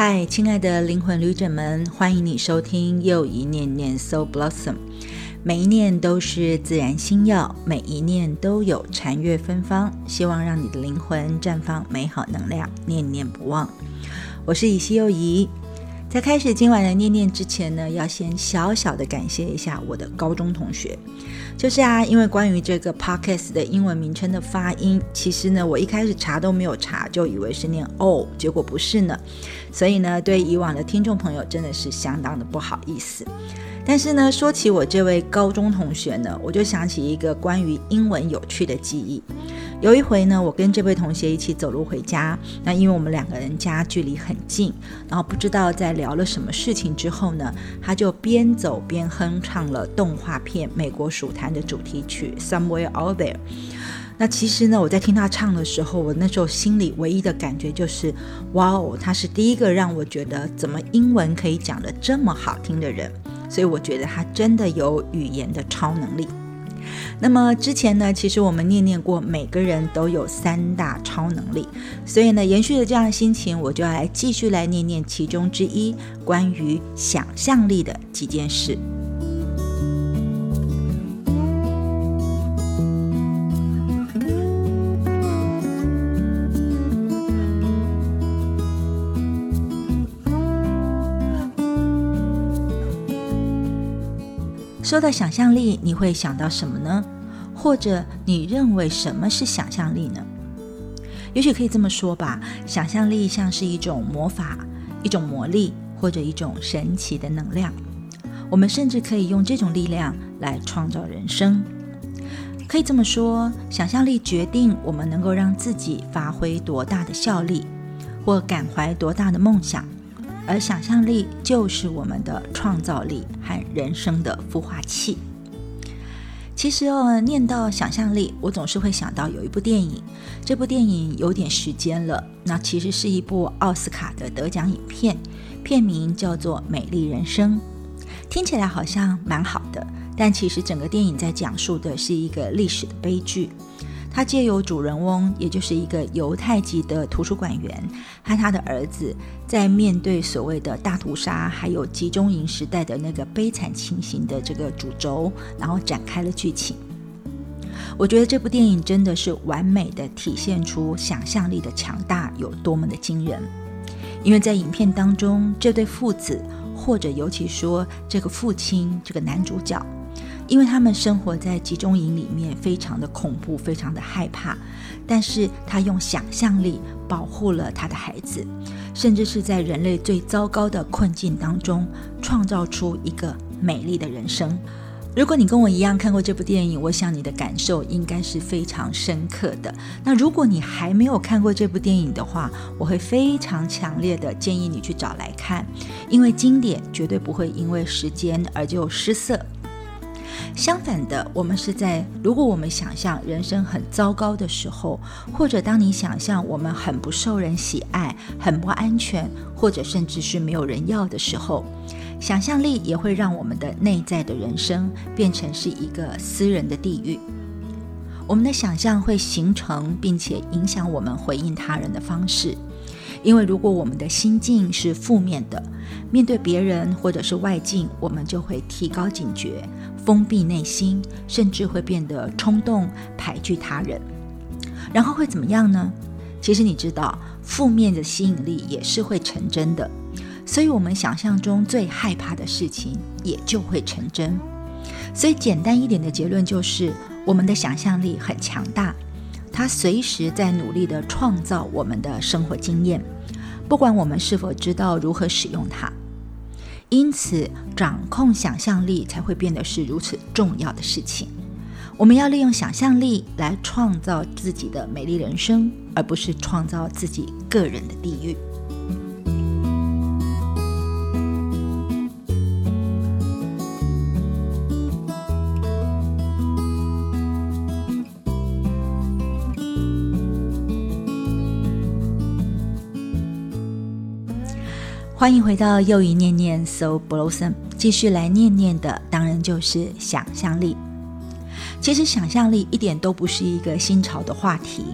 嗨，亲爱的灵魂旅者们，欢迎你收听又一念念 Soul Blossom。每一念都是自然星耀，每一念都有禅悦芬芳。希望让你的灵魂绽放美好能量，念念不忘。我是以西又仪。在开始今晚的念念之前呢，要先小小的感谢一下我的高中同学。就是啊，因为关于这个 podcast 的英文名称的发音，其实呢，我一开始查都没有查，就以为是念 o，结果不是呢。所以呢，对以往的听众朋友真的是相当的不好意思。但是呢，说起我这位高中同学呢，我就想起一个关于英文有趣的记忆。有一回呢，我跟这位同学一起走路回家。那因为我们两个人家距离很近，然后不知道在聊了什么事情之后呢，他就边走边哼唱了动画片《美国鼠谈》的主题曲《Somewhere Out There》。那其实呢，我在听他唱的时候，我那时候心里唯一的感觉就是：哇哦，他是第一个让我觉得怎么英文可以讲得这么好听的人。所以我觉得他真的有语言的超能力。那么之前呢，其实我们念念过，每个人都有三大超能力。所以呢，延续着这样的心情，我就要来继续来念念其中之一，关于想象力的几件事。说到想象力，你会想到什么呢？或者你认为什么是想象力呢？也许可以这么说吧，想象力像是一种魔法、一种魔力，或者一种神奇的能量。我们甚至可以用这种力量来创造人生。可以这么说，想象力决定我们能够让自己发挥多大的效力，或感怀多大的梦想。而想象力就是我们的创造力和人生的孵化器。其实哦，念到想象力，我总是会想到有一部电影。这部电影有点时间了，那其实是一部奥斯卡的得奖影片，片名叫做《美丽人生》。听起来好像蛮好的，但其实整个电影在讲述的是一个历史的悲剧。他借由主人翁，也就是一个犹太籍的图书馆员和他的儿子，在面对所谓的大屠杀，还有集中营时代的那个悲惨情形的这个主轴，然后展开了剧情。我觉得这部电影真的是完美的体现出想象力的强大有多么的惊人，因为在影片当中，这对父子，或者尤其说这个父亲，这个男主角。因为他们生活在集中营里面，非常的恐怖，非常的害怕。但是他用想象力保护了他的孩子，甚至是在人类最糟糕的困境当中，创造出一个美丽的人生。如果你跟我一样看过这部电影，我想你的感受应该是非常深刻的。那如果你还没有看过这部电影的话，我会非常强烈的建议你去找来看，因为经典绝对不会因为时间而就失色。相反的，我们是在如果我们想象人生很糟糕的时候，或者当你想象我们很不受人喜爱、很不安全，或者甚至是没有人要的时候，想象力也会让我们的内在的人生变成是一个私人的地狱。我们的想象会形成并且影响我们回应他人的方式。因为如果我们的心境是负面的，面对别人或者是外境，我们就会提高警觉，封闭内心，甚至会变得冲动，排拒他人。然后会怎么样呢？其实你知道，负面的吸引力也是会成真的。所以，我们想象中最害怕的事情也就会成真。所以，简单一点的结论就是，我们的想象力很强大。他随时在努力地创造我们的生活经验，不管我们是否知道如何使用它。因此，掌控想象力才会变得是如此重要的事情。我们要利用想象力来创造自己的美丽人生，而不是创造自己个人的地狱。欢迎回到又一念念 So Blossom，继续来念念的当然就是想象力。其实想象力一点都不是一个新潮的话题。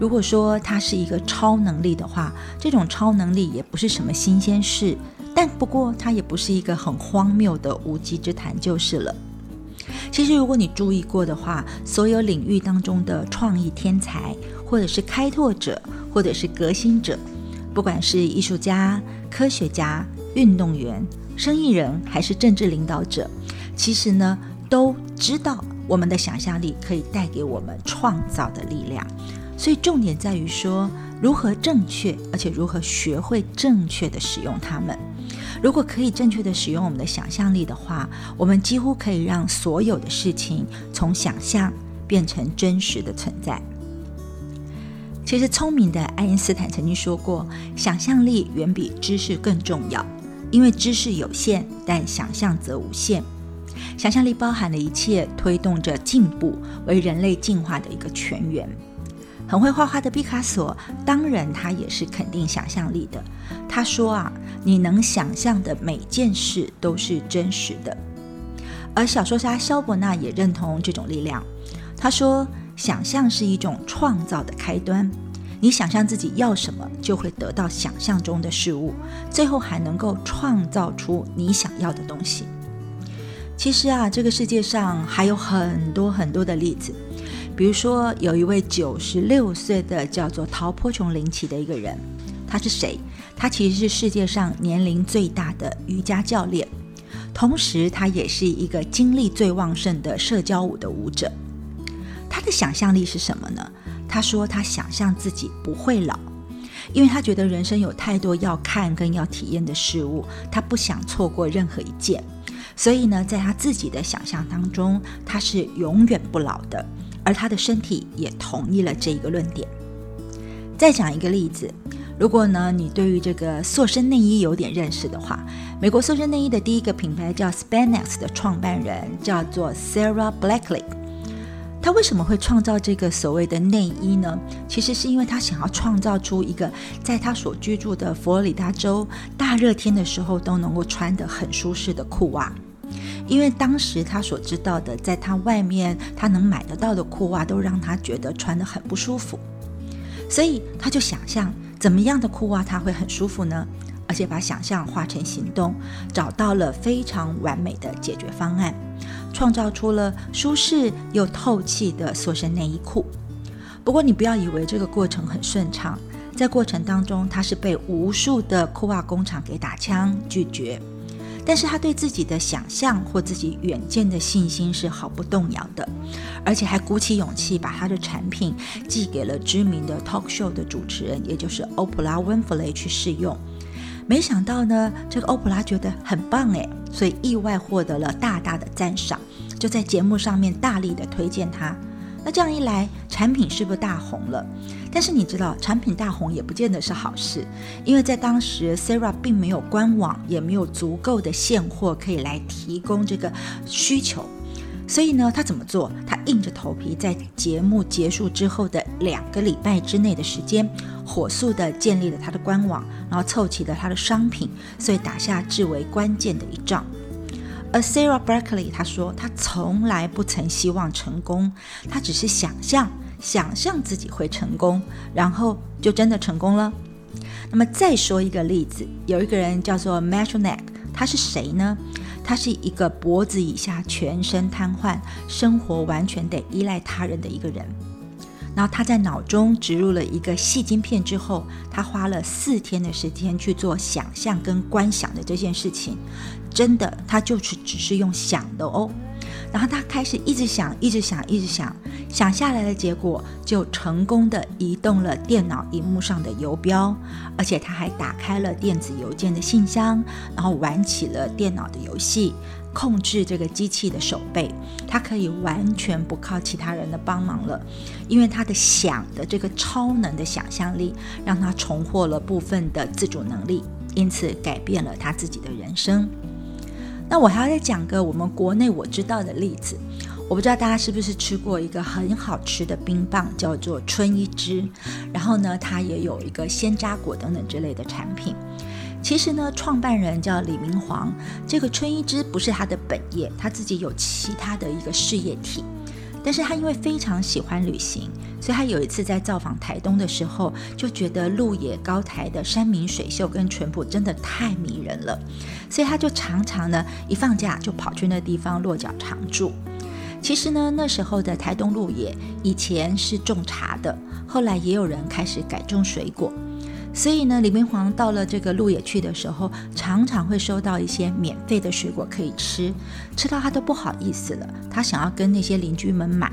如果说它是一个超能力的话，这种超能力也不是什么新鲜事。但不过它也不是一个很荒谬的无稽之谈就是了。其实如果你注意过的话，所有领域当中的创意天才，或者是开拓者，或者是革新者，不管是艺术家、科学家、运动员、生意人，还是政治领导者，其实呢都知道。我们的想象力可以带给我们创造的力量，所以重点在于说如何正确，而且如何学会正确的使用它们。如果可以正确的使用我们的想象力的话，我们几乎可以让所有的事情从想象变成真实的存在。其实，聪明的爱因斯坦曾经说过：“想象力远比知识更重要，因为知识有限，但想象则无限。”想象力包含了一切，推动着进步，为人类进化的一个泉源。很会画画的毕卡索，当然他也是肯定想象力的。他说啊，你能想象的每件事都是真实的。而小说家肖伯纳也认同这种力量。他说，想象是一种创造的开端。你想象自己要什么，就会得到想象中的事物，最后还能够创造出你想要的东西。其实啊，这个世界上还有很多很多的例子，比如说有一位九十六岁的叫做陶坡琼林奇的一个人，他是谁？他其实是世界上年龄最大的瑜伽教练，同时他也是一个精力最旺盛的社交舞的舞者。他的想象力是什么呢？他说他想象自己不会老，因为他觉得人生有太多要看跟要体验的事物，他不想错过任何一件。所以呢，在他自己的想象当中，他是永远不老的，而他的身体也同意了这一个论点。再讲一个例子，如果呢你对于这个塑身内衣有点认识的话，美国塑身内衣的第一个品牌叫 Spanx 的创办人叫做 Sarah Blackley。他为什么会创造这个所谓的内衣呢？其实是因为他想要创造出一个在他所居住的佛罗里达州大热天的时候都能够穿得很舒适的裤袜。因为当时他所知道的，在他外面他能买得到的裤袜，都让他觉得穿得很不舒服，所以他就想象怎么样的裤袜他会很舒服呢？而且把想象化成行动，找到了非常完美的解决方案，创造出了舒适又透气的塑身内衣裤。不过你不要以为这个过程很顺畅，在过程当中他是被无数的裤袜工厂给打枪拒绝。但是他对自己的想象或自己远见的信心是毫不动摇的，而且还鼓起勇气把他的产品寄给了知名的 talk show 的主持人，也就是欧普拉温弗雷去试用。没想到呢，这个欧普拉觉得很棒诶，所以意外获得了大大的赞赏，就在节目上面大力的推荐他。那这样一来，产品是不是大红了？但是你知道，产品大红也不见得是好事，因为在当时，Sarah 并没有官网，也没有足够的现货可以来提供这个需求。所以呢，他怎么做？他硬着头皮，在节目结束之后的两个礼拜之内的时间，火速的建立了他的官网，然后凑齐了他的商品，所以打下至为关键的一仗。而 Sarah Berkeley 他说，他从来不曾希望成功，他只是想象。想象自己会成功，然后就真的成功了。那么再说一个例子，有一个人叫做 Matthew Neck，他是谁呢？他是一个脖子以下全身瘫痪，生活完全得依赖他人的一个人。然后他在脑中植入了一个细晶片之后，他花了四天的时间去做想象跟观想的这件事情。真的，他就是只是用想的哦。然后他开始一直想，一直想，一直想，想下来的结果就成功的移动了电脑荧幕上的游标，而且他还打开了电子邮件的信箱，然后玩起了电脑的游戏，控制这个机器的手背，他可以完全不靠其他人的帮忙了，因为他的想的这个超能的想象力，让他重获了部分的自主能力，因此改变了他自己的人生。那我还要再讲个我们国内我知道的例子，我不知道大家是不是吃过一个很好吃的冰棒，叫做春一枝，然后呢，它也有一个鲜榨果等等之类的产品。其实呢，创办人叫李明煌，这个春一枝不是他的本业，他自己有其他的一个事业体。但是他因为非常喜欢旅行，所以他有一次在造访台东的时候，就觉得鹿野高台的山明水秀跟淳朴真的太迷人了，所以他就常常呢一放假就跑去那地方落脚常住。其实呢，那时候的台东鹿野以前是种茶的，后来也有人开始改种水果。所以呢，李明皇到了这个鹿野去的时候，常常会收到一些免费的水果可以吃，吃到他都不好意思了。他想要跟那些邻居们买，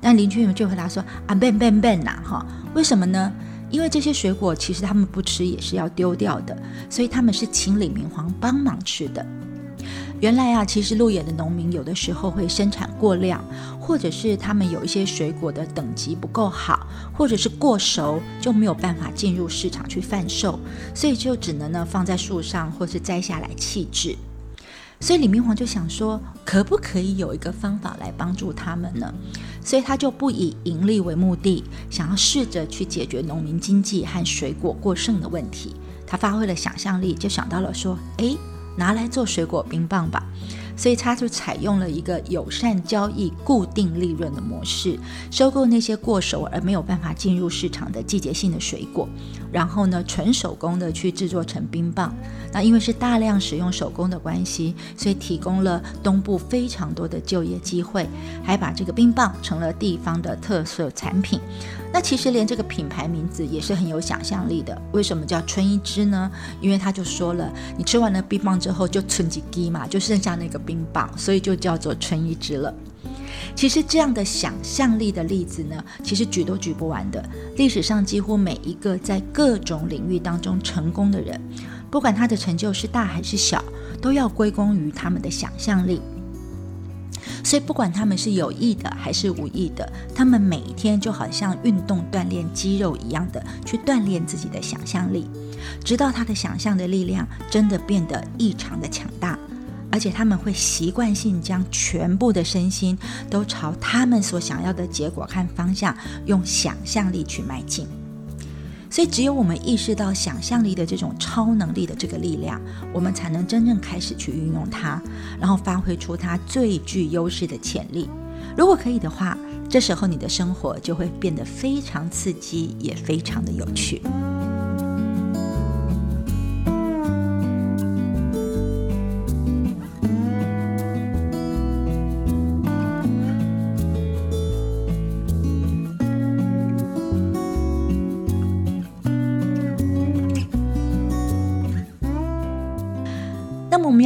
但邻居们就回答说：“啊，ben ben ben 呐，哈，为什么呢？因为这些水果其实他们不吃也是要丢掉的，所以他们是请李明皇帮忙吃的。”原来啊，其实鹿野的农民有的时候会生产过量，或者是他们有一些水果的等级不够好，或者是过熟，就没有办法进入市场去贩售，所以就只能呢放在树上，或是摘下来弃置。所以李明皇就想说，可不可以有一个方法来帮助他们呢？所以他就不以盈利为目的，想要试着去解决农民经济和水果过剩的问题。他发挥了想象力，就想到了说，诶。拿来做水果冰棒吧，所以他就采用了一个友善交易、固定利润的模式，收购那些过熟而没有办法进入市场的季节性的水果，然后呢，纯手工的去制作成冰棒。那因为是大量使用手工的关系，所以提供了东部非常多的就业机会，还把这个冰棒成了地方的特色产品。那其实连这个品牌名字也是很有想象力的。为什么叫春一枝呢？因为他就说了，你吃完了冰棒之后就存几滴嘛，就剩下那个冰棒，所以就叫做春一枝了。其实这样的想象力的例子呢，其实举都举不完的。历史上几乎每一个在各种领域当中成功的人，不管他的成就是大还是小，都要归功于他们的想象力。所以，不管他们是有意的还是无意的，他们每一天就好像运动锻炼肌肉一样的去锻炼自己的想象力，直到他的想象的力量真的变得异常的强大，而且他们会习惯性将全部的身心都朝他们所想要的结果和方向用想象力去迈进。所以，只有我们意识到想象力的这种超能力的这个力量，我们才能真正开始去运用它，然后发挥出它最具优势的潜力。如果可以的话，这时候你的生活就会变得非常刺激，也非常的有趣。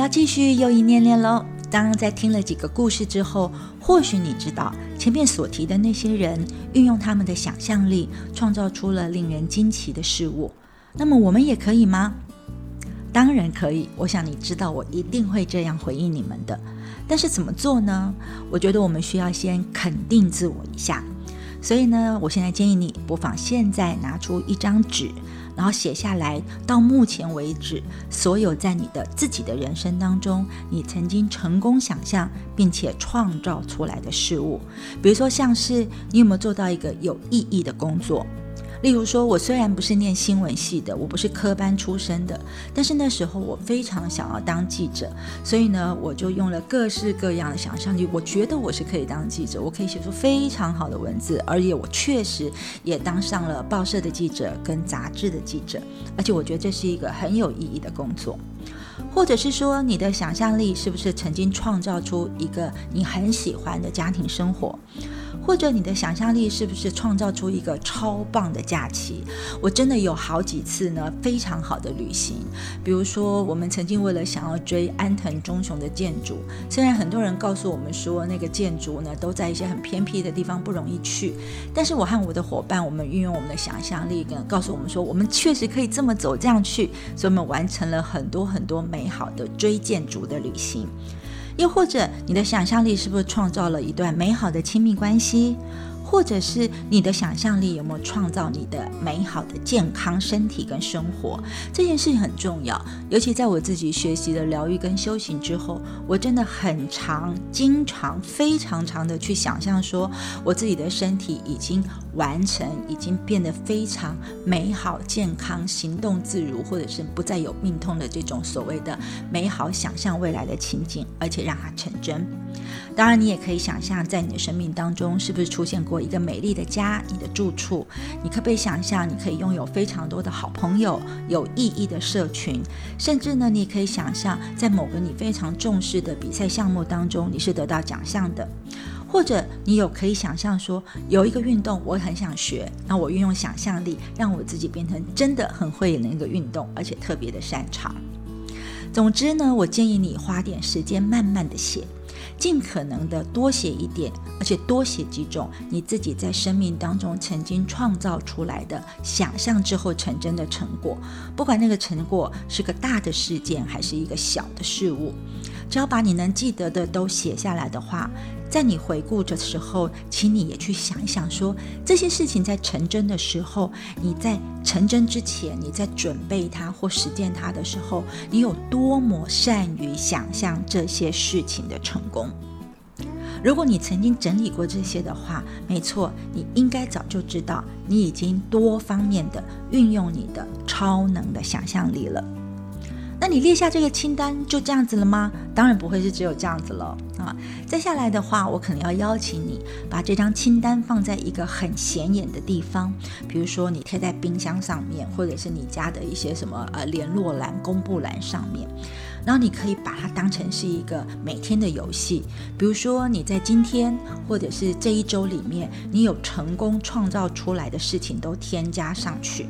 继续又一念念喽。当在听了几个故事之后，或许你知道前面所提的那些人运用他们的想象力，创造出了令人惊奇的事物。那么我们也可以吗？当然可以。我想你知道，我一定会这样回应你们的。但是怎么做呢？我觉得我们需要先肯定自我一下。所以呢，我现在建议你不妨现在拿出一张纸。然后写下来，到目前为止，所有在你的自己的人生当中，你曾经成功想象并且创造出来的事物，比如说像是你有没有做到一个有意义的工作。例如说，我虽然不是念新闻系的，我不是科班出身的，但是那时候我非常想要当记者，所以呢，我就用了各式各样的想象力，我觉得我是可以当记者，我可以写出非常好的文字，而且我确实也当上了报社的记者跟杂志的记者，而且我觉得这是一个很有意义的工作。或者是说，你的想象力是不是曾经创造出一个你很喜欢的家庭生活？或者你的想象力是不是创造出一个超棒的假期？我真的有好几次呢，非常好的旅行。比如说，我们曾经为了想要追安藤忠雄的建筑，虽然很多人告诉我们说那个建筑呢都在一些很偏僻的地方不容易去，但是我和我的伙伴，我们运用我们的想象力，跟告诉我们说，我们确实可以这么走这样去，所以我们完成了很多很多美好的追建筑的旅行。又或者，你的想象力是不是创造了一段美好的亲密关系？或者是你的想象力有没有创造你的美好的健康身体跟生活？这件事情很重要。尤其在我自己学习了疗愈跟修行之后，我真的很常、经常、非常常的去想象，说我自己的身体已经完成，已经变得非常美好、健康、行动自如，或者是不再有病痛的这种所谓的美好想象未来的情景，而且让它成真。当然，你也可以想象，在你的生命当中，是不是出现过一个美丽的家，你的住处？你可不可以想象，你可以拥有非常多的好朋友，有意义的社群？甚至呢，你可以想象，在某个你非常重视的比赛项目当中，你是得到奖项的。或者，你有可以想象说，有一个运动我很想学，那我运用想象力，让我自己变成真的很会那个运动，而且特别的擅长。总之呢，我建议你花点时间慢慢的写。尽可能的多写一点，而且多写几种你自己在生命当中曾经创造出来的想象之后成真的成果，不管那个成果是个大的事件还是一个小的事物，只要把你能记得的都写下来的话。在你回顾的时候，请你也去想一想，说这些事情在成真的时候，你在成真之前，你在准备它或实践它的时候，你有多么善于想象这些事情的成功。如果你曾经整理过这些的话，没错，你应该早就知道，你已经多方面的运用你的超能的想象力了。你列下这个清单就这样子了吗？当然不会是只有这样子了啊！再下来的话，我可能要邀请你把这张清单放在一个很显眼的地方，比如说你贴在冰箱上面，或者是你家的一些什么呃联络栏、公布栏上面。然后你可以把它当成是一个每天的游戏，比如说你在今天或者是这一周里面，你有成功创造出来的事情都添加上去。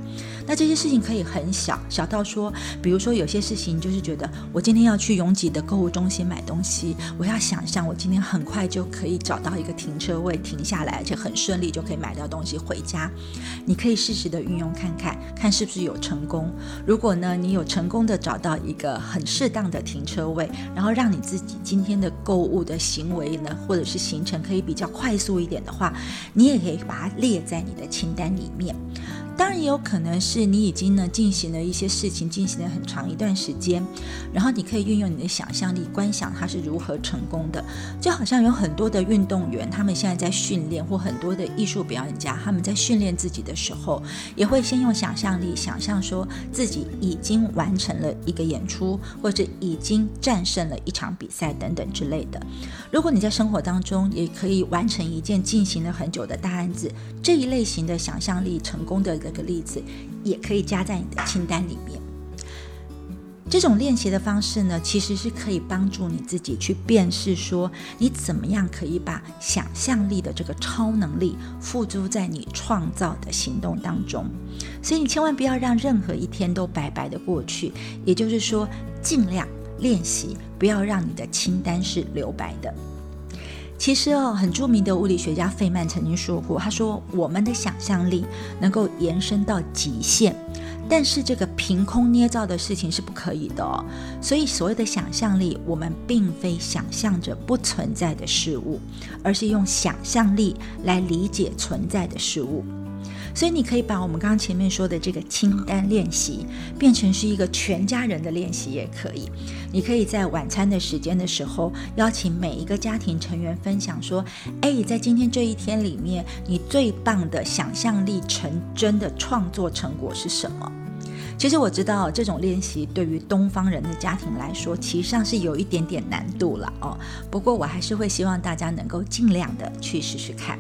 那这些事情可以很小，小到说，比如说有些事情就是觉得我今天要去拥挤的购物中心买东西，我要想象我今天很快就可以找到一个停车位停下来，而且很顺利就可以买到东西回家。你可以适时的运用看看，看是不是有成功。如果呢，你有成功的找到一个很适当。的停车位，然后让你自己今天的购物的行为呢，或者是行程可以比较快速一点的话，你也可以把它列在你的清单里面。当然也有可能是你已经呢进行了一些事情，进行了很长一段时间，然后你可以运用你的想象力，观想它是如何成功的。就好像有很多的运动员，他们现在在训练，或很多的艺术表演家，他们在训练自己的时候，也会先用想象力想象说自己已经完成了一个演出，或者已经战胜了一场比赛等等之类的。如果你在生活当中也可以完成一件进行了很久的大案子，这一类型的想象力成功的。这个例子也可以加在你的清单里面。这种练习的方式呢，其实是可以帮助你自己去辨识，说你怎么样可以把想象力的这个超能力付诸在你创造的行动当中。所以你千万不要让任何一天都白白的过去。也就是说，尽量练习，不要让你的清单是留白的。其实哦，很著名的物理学家费曼曾经说过，他说我们的想象力能够延伸到极限，但是这个凭空捏造的事情是不可以的哦。所以所谓的想象力，我们并非想象着不存在的事物，而是用想象力来理解存在的事物。所以你可以把我们刚刚前面说的这个清单练习变成是一个全家人的练习，也可以。你可以在晚餐的时间的时候，邀请每一个家庭成员分享说：“哎，在今天这一天里面，你最棒的想象力成真的创作成果是什么？”其实我知道这种练习对于东方人的家庭来说，其实上是有一点点难度了哦。不过我还是会希望大家能够尽量的去试试看。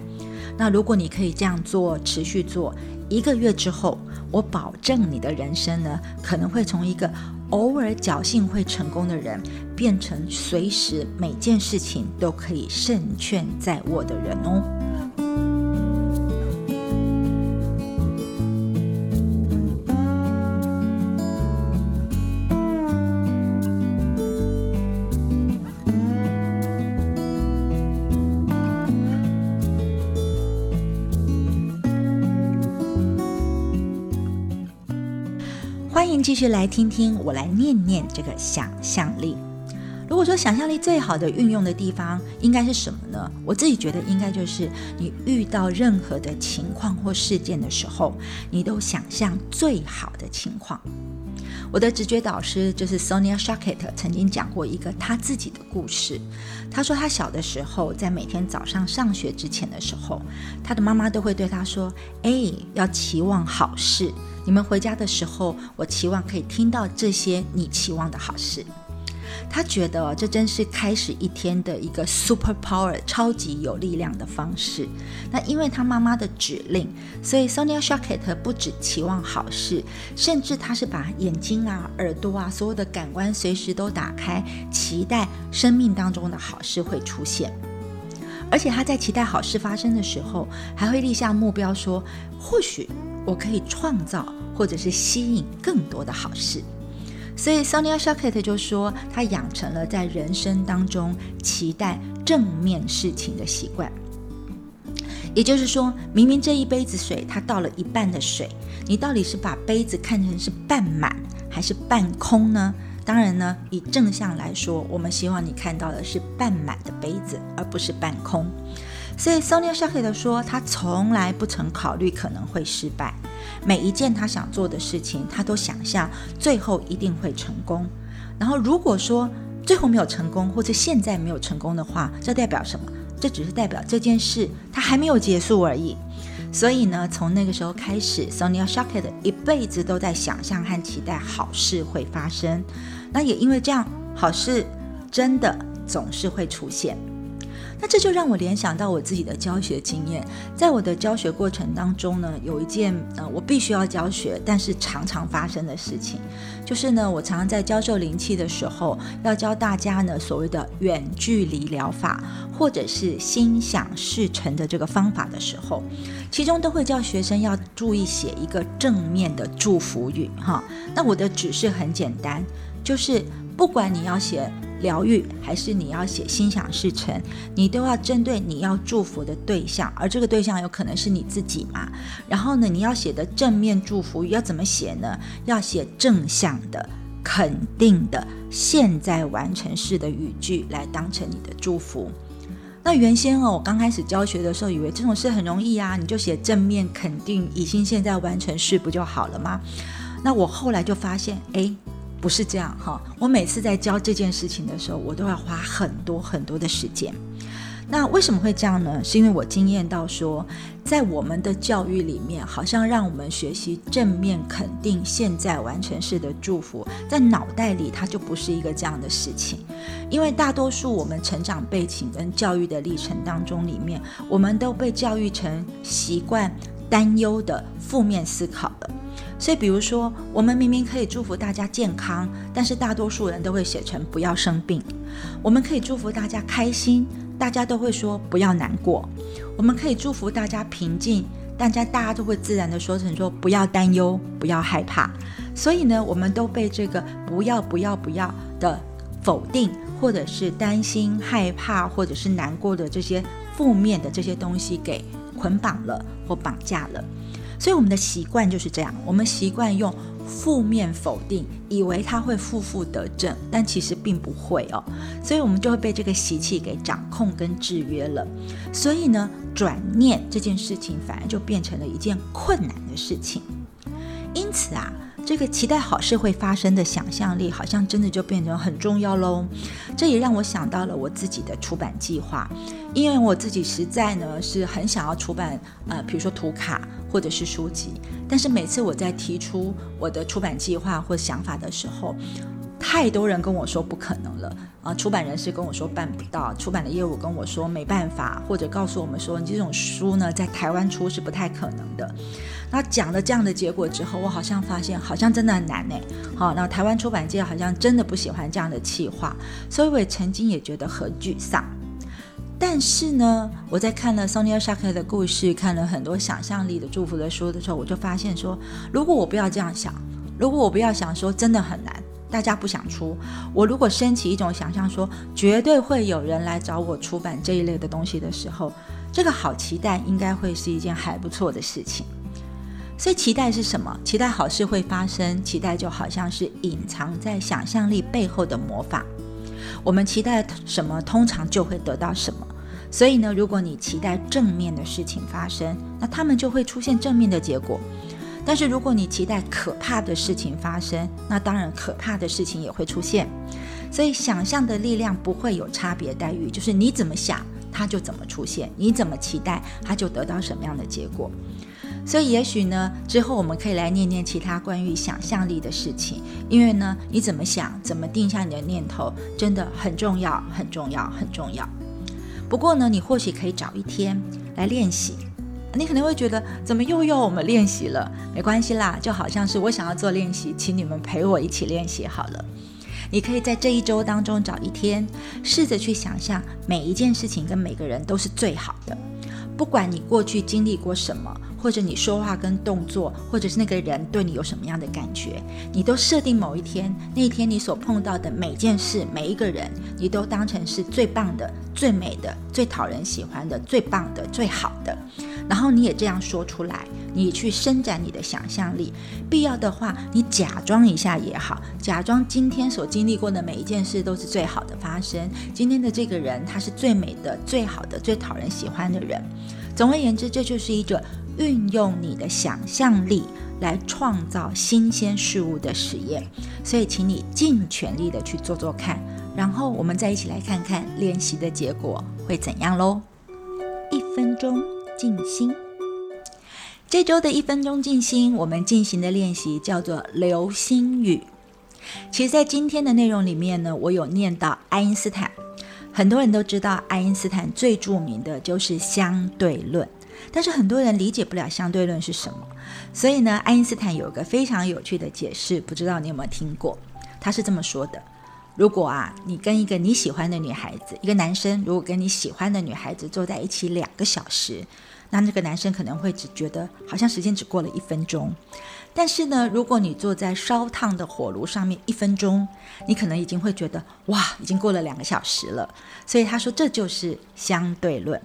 那如果你可以这样做，持续做一个月之后，我保证你的人生呢，可能会从一个偶尔侥幸会成功的人，变成随时每件事情都可以胜券在握的人哦。继续来听听我来念念这个想象力。如果说想象力最好的运用的地方应该是什么呢？我自己觉得应该就是你遇到任何的情况或事件的时候，你都想象最好的情况。我的直觉导师就是 Sonia Shakett 曾经讲过一个他自己的故事。他说他小的时候，在每天早上上学之前的时候，他的妈妈都会对他说：“哎，要期望好事。你们回家的时候，我期望可以听到这些你期望的好事。”他觉得这真是开始一天的一个 super power 超级有力量的方式。那因为他妈妈的指令，所以 Sonia Shakett 不止期望好事，甚至他是把眼睛啊、耳朵啊所有的感官随时都打开，期待生命当中的好事会出现。而且他在期待好事发生的时候，还会立下目标，说或许我可以创造或者是吸引更多的好事。所以，Sonia Shakett 就说，他养成了在人生当中期待正面事情的习惯。也就是说，明明这一杯子水，它倒了一半的水，你到底是把杯子看成是半满还是半空呢？当然呢，以正向来说，我们希望你看到的是半满的杯子，而不是半空。所以，Sonia Shakett 说，他从来不曾考虑可能会失败。每一件他想做的事情，他都想象最后一定会成功。然后，如果说最后没有成功，或者现在没有成功的话，这代表什么？这只是代表这件事它还没有结束而已。所以呢，从那个时候开始，Sonia Shakett 一辈子都在想象和期待好事会发生。那也因为这样，好事真的总是会出现。那这就让我联想到我自己的教学经验，在我的教学过程当中呢，有一件呃我必须要教学，但是常常发生的事情，就是呢，我常常在教授灵气的时候，要教大家呢所谓的远距离疗法，或者是心想事成的这个方法的时候，其中都会叫学生要注意写一个正面的祝福语哈。那我的指示很简单，就是不管你要写。疗愈，还是你要写心想事成，你都要针对你要祝福的对象，而这个对象有可能是你自己嘛。然后呢，你要写的正面祝福语要怎么写呢？要写正向的、肯定的、现在完成式的语句来当成你的祝福。那原先哦，我刚开始教学的时候，以为这种事很容易啊，你就写正面肯定已经现在完成式不就好了吗？那我后来就发现，哎。不是这样哈，我每次在教这件事情的时候，我都要花很多很多的时间。那为什么会这样呢？是因为我经验到说，在我们的教育里面，好像让我们学习正面肯定、现在完成式的祝福，在脑袋里它就不是一个这样的事情。因为大多数我们成长背景跟教育的历程当中里面，我们都被教育成习惯担忧的负面思考了。所以，比如说，我们明明可以祝福大家健康，但是大多数人都会写成不要生病；我们可以祝福大家开心，大家都会说不要难过；我们可以祝福大家平静，大家大家都会自然的说成说不要担忧，不要害怕。所以呢，我们都被这个不要不要不要的否定，或者是担心、害怕，或者是难过的这些负面的这些东西给捆绑了或绑架了。所以我们的习惯就是这样，我们习惯用负面否定，以为他会负负得正，但其实并不会哦。所以我们就会被这个习气给掌控跟制约了。所以呢，转念这件事情反而就变成了一件困难的事情。因此啊。这个期待好事会发生的想象力，好像真的就变成很重要喽。这也让我想到了我自己的出版计划，因为我自己实在呢是很想要出版呃，比如说图卡或者是书籍，但是每次我在提出我的出版计划或想法的时候，太多人跟我说不可能了啊！出版人士跟我说办不到，出版的业务跟我说没办法，或者告诉我们说你这种书呢在台湾出是不太可能的。那讲了这样的结果之后，我好像发现好像真的很难呢。好，那台湾出版界好像真的不喜欢这样的企划，所以我也曾经也觉得很沮丧。但是呢，我在看了 Sonia s h a k e r 的故事，看了很多想象力的祝福的书的时候，我就发现说，如果我不要这样想，如果我不要想说真的很难，大家不想出，我如果升起一种想象说，绝对会有人来找我出版这一类的东西的时候，这个好期待应该会是一件还不错的事情。所以期待是什么？期待好事会发生，期待就好像是隐藏在想象力背后的魔法。我们期待什么，通常就会得到什么。所以呢，如果你期待正面的事情发生，那他们就会出现正面的结果。但是如果你期待可怕的事情发生，那当然可怕的事情也会出现。所以想象的力量不会有差别待遇，就是你怎么想，它就怎么出现；你怎么期待，它就得到什么样的结果。所以也许呢，之后我们可以来念念其他关于想象力的事情，因为呢，你怎么想，怎么定下你的念头，真的很重要，很重要，很重要。不过呢，你或许可以找一天来练习。你可能会觉得，怎么又要我们练习了？没关系啦，就好像是我想要做练习，请你们陪我一起练习好了。你可以在这一周当中找一天，试着去想象每一件事情跟每个人都是最好的，不管你过去经历过什么。或者你说话跟动作，或者是那个人对你有什么样的感觉，你都设定某一天，那一天你所碰到的每件事、每一个人，你都当成是最棒的、最美的、最讨人喜欢的、最棒的、最好的。然后你也这样说出来，你去伸展你的想象力。必要的话，你假装一下也好，假装今天所经历过的每一件事都是最好的发生。今天的这个人，他是最美的、最好的、最讨人喜欢的人。总而言之，这就是一个。运用你的想象力来创造新鲜事物的实验，所以请你尽全力的去做做看，然后我们再一起来看看练习的结果会怎样喽。一分钟静心，这周的一分钟静心，我们进行的练习叫做流星雨。其实，在今天的内容里面呢，我有念到爱因斯坦，很多人都知道爱因斯坦最著名的就是相对论。但是很多人理解不了相对论是什么，所以呢，爱因斯坦有一个非常有趣的解释，不知道你有没有听过？他是这么说的：如果啊，你跟一个你喜欢的女孩子，一个男生，如果跟你喜欢的女孩子坐在一起两个小时，那那个男生可能会只觉得好像时间只过了一分钟。但是呢，如果你坐在烧烫的火炉上面一分钟，你可能已经会觉得哇，已经过了两个小时了。所以他说这就是相对论。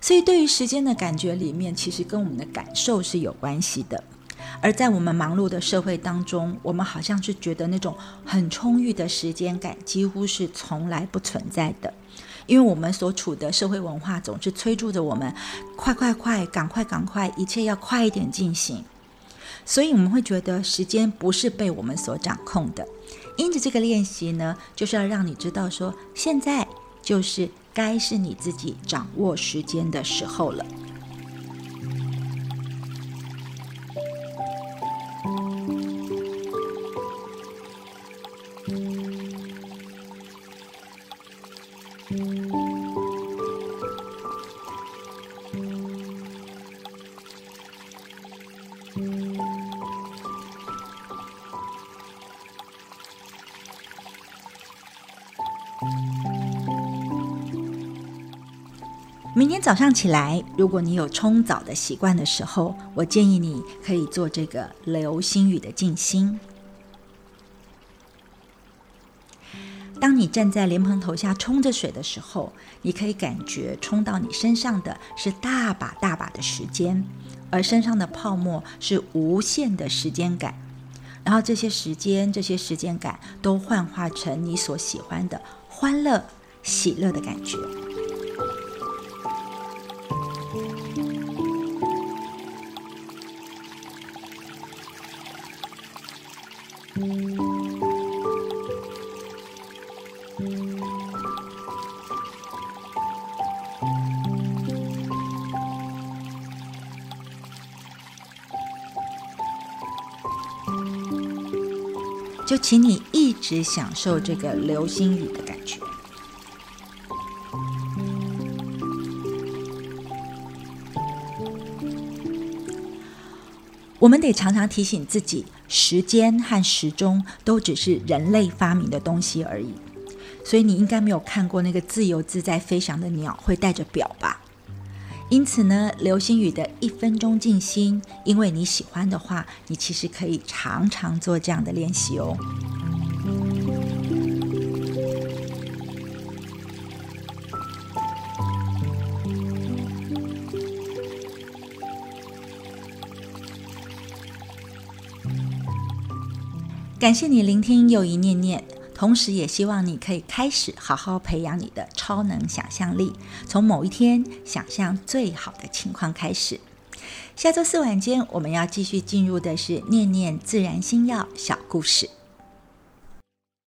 所以对于时间的感觉里面，其实跟我们的感受是有关系的。而在我们忙碌的社会当中，我们好像是觉得那种很充裕的时间感几乎是从来不存在的，因为我们所处的社会文化总是催促着我们快快快，赶快赶快，一切要快一点进行。所以我们会觉得时间不是被我们所掌控的。因此，这个练习呢，就是要让你知道说，现在就是该是你自己掌握时间的时候了。早上起来，如果你有冲澡的习惯的时候，我建议你可以做这个流星雨的静心。当你站在莲蓬头下冲着水的时候，你可以感觉冲到你身上的是大把大把的时间，而身上的泡沫是无限的时间感。然后这些时间、这些时间感都幻化成你所喜欢的欢乐、喜乐的感觉。请你一直享受这个流星雨的感觉。我们得常常提醒自己，时间和时钟都只是人类发明的东西而已。所以你应该没有看过那个自由自在飞翔的鸟会带着表吧？因此呢，流星雨的一分钟静心，因为你喜欢的话，你其实可以常常做这样的练习哦。感谢你聆听又一念念。同时也希望你可以开始好好培养你的超能想象力，从某一天想象最好的情况开始。下周四晚间，我们要继续进入的是念念自然星耀小故事。